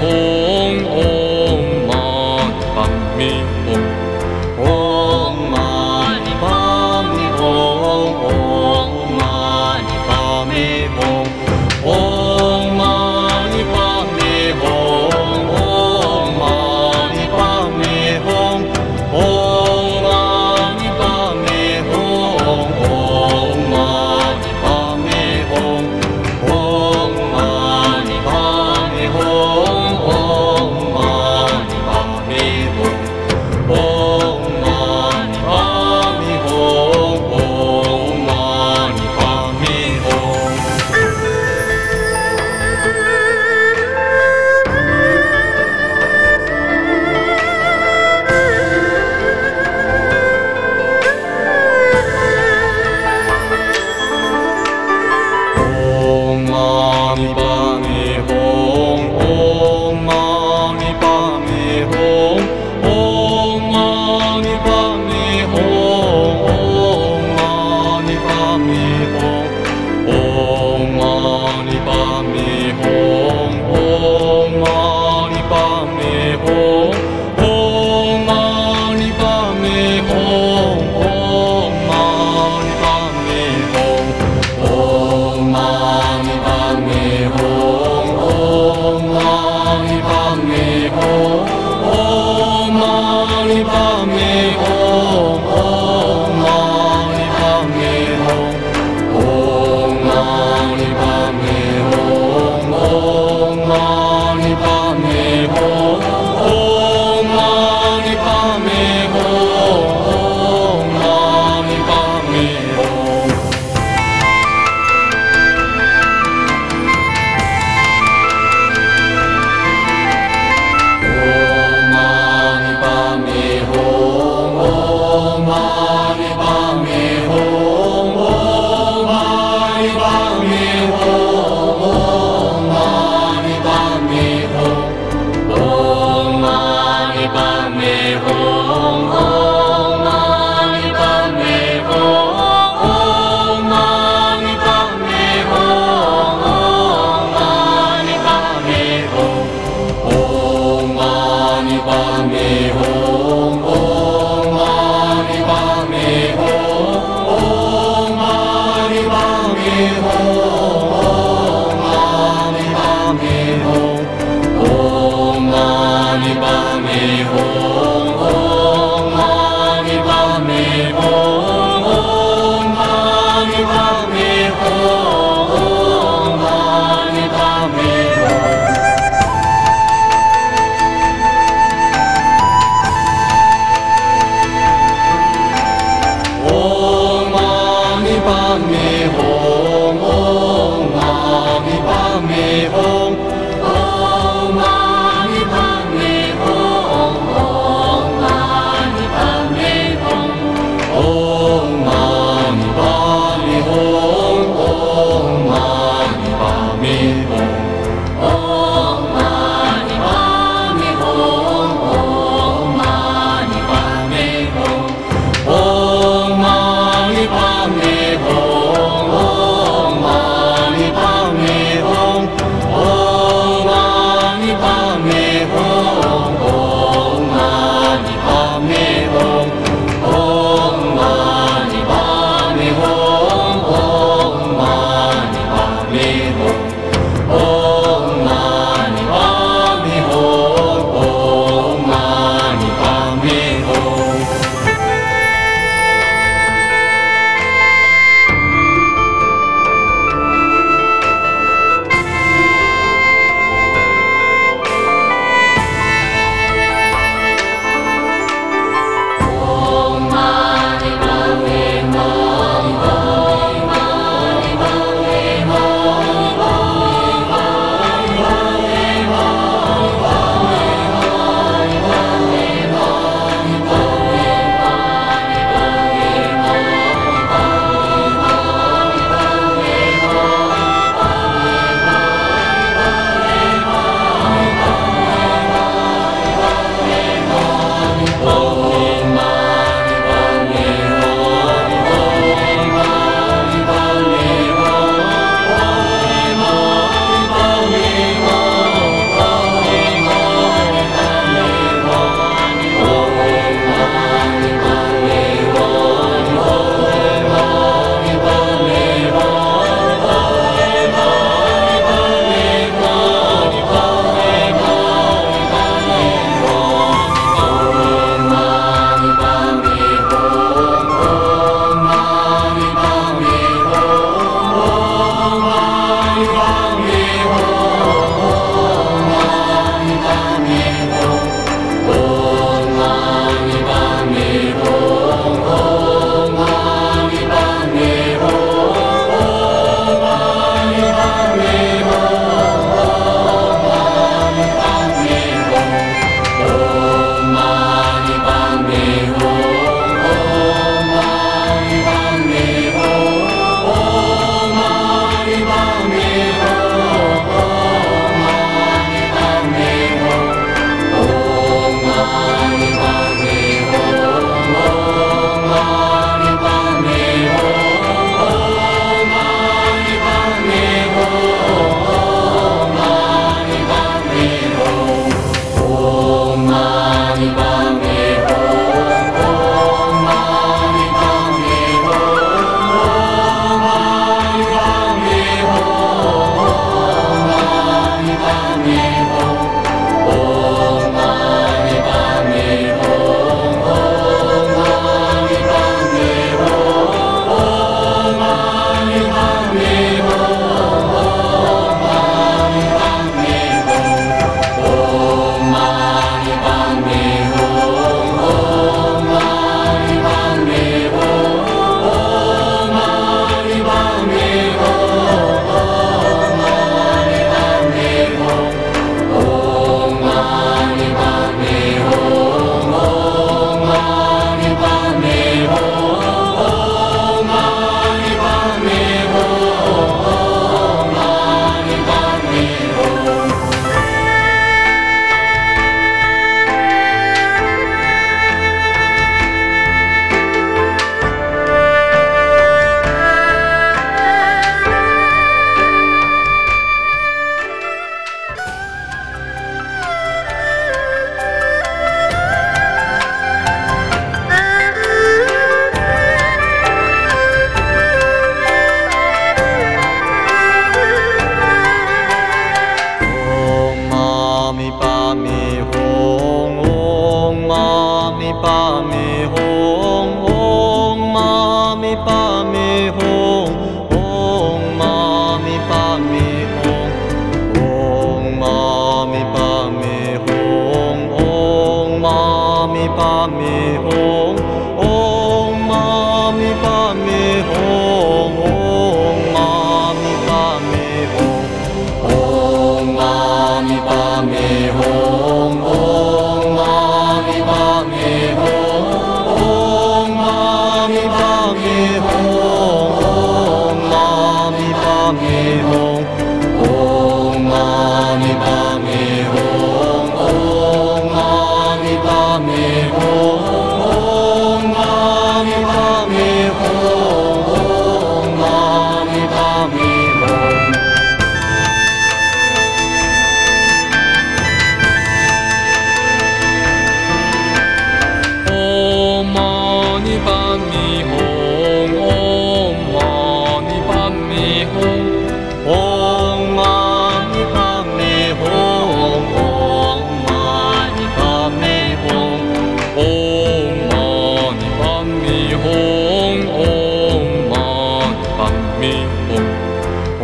behold.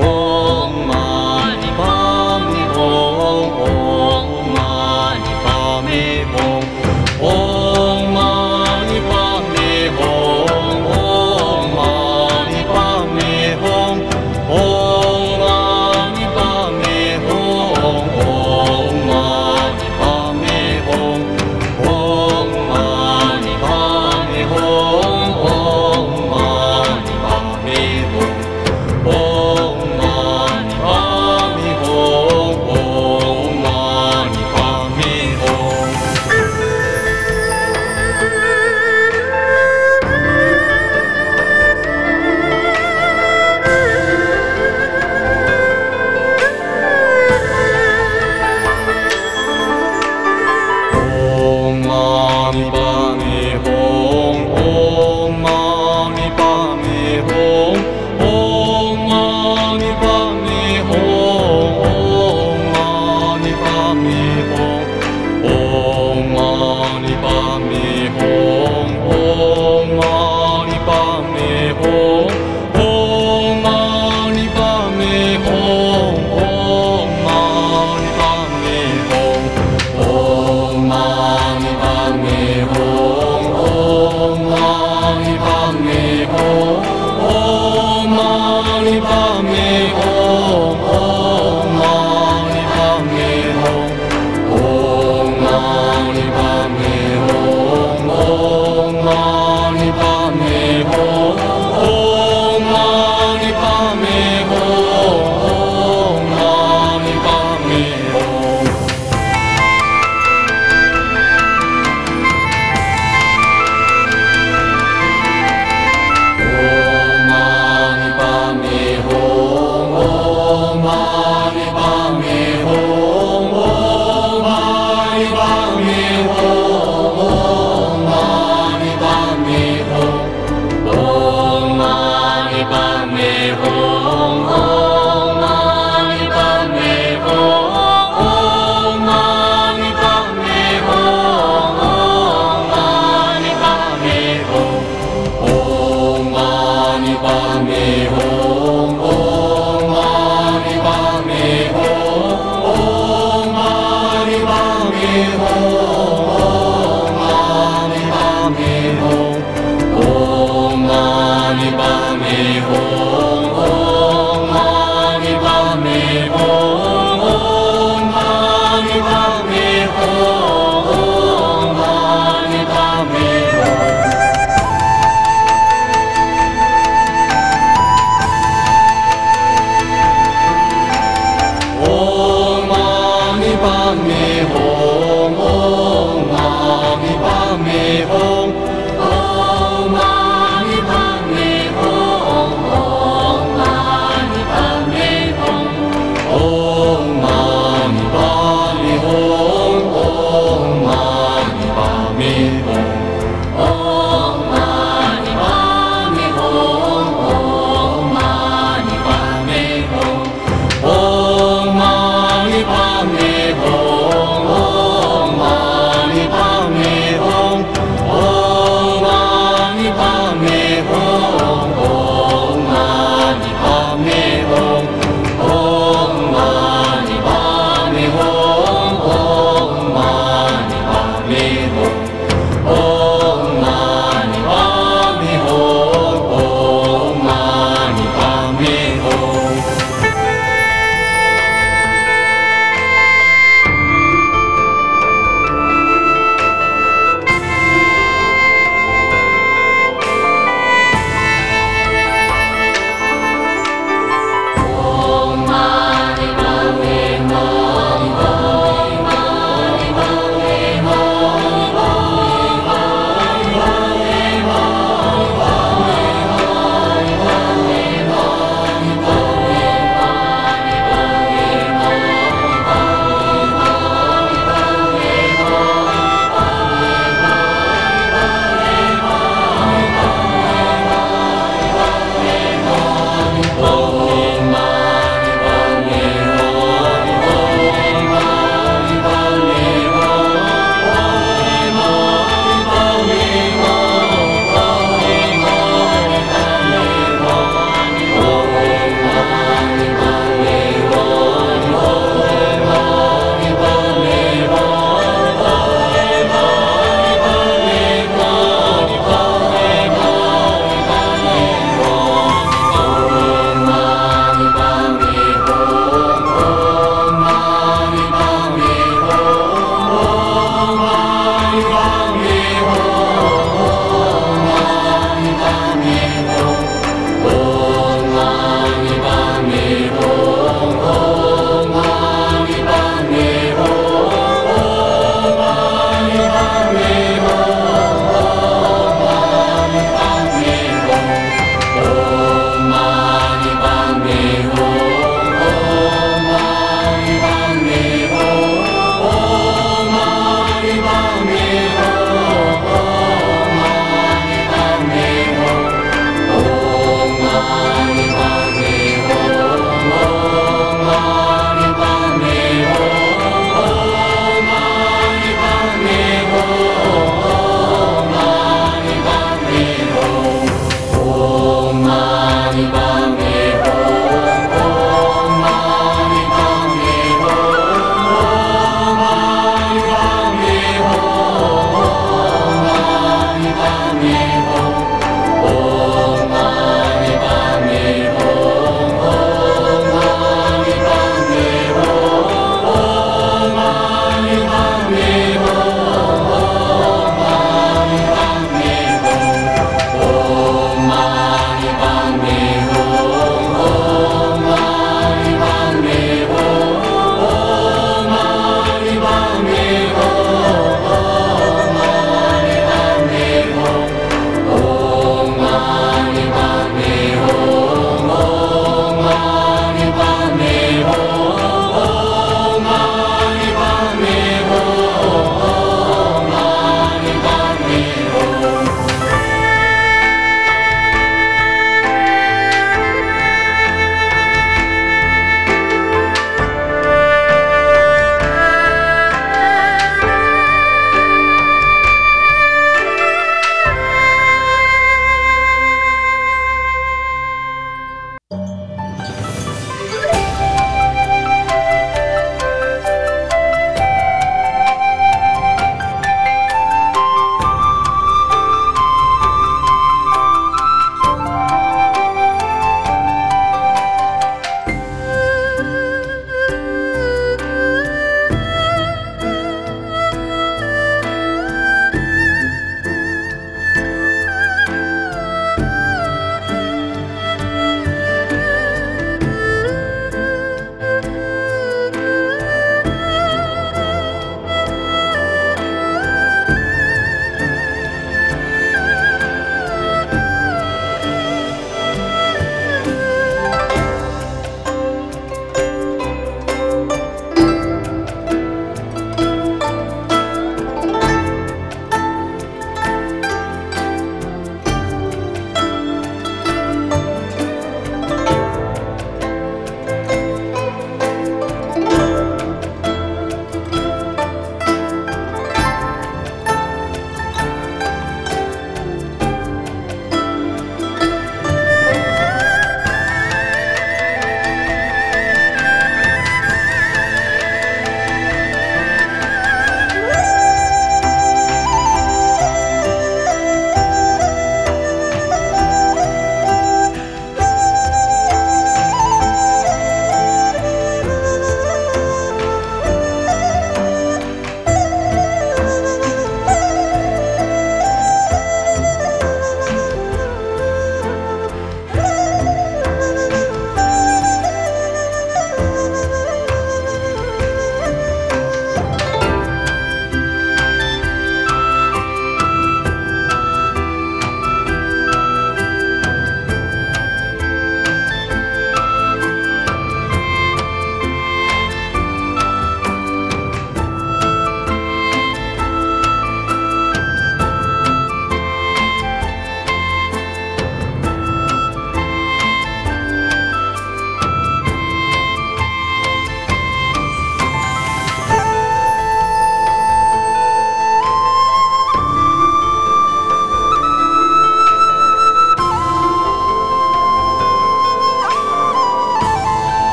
Oh.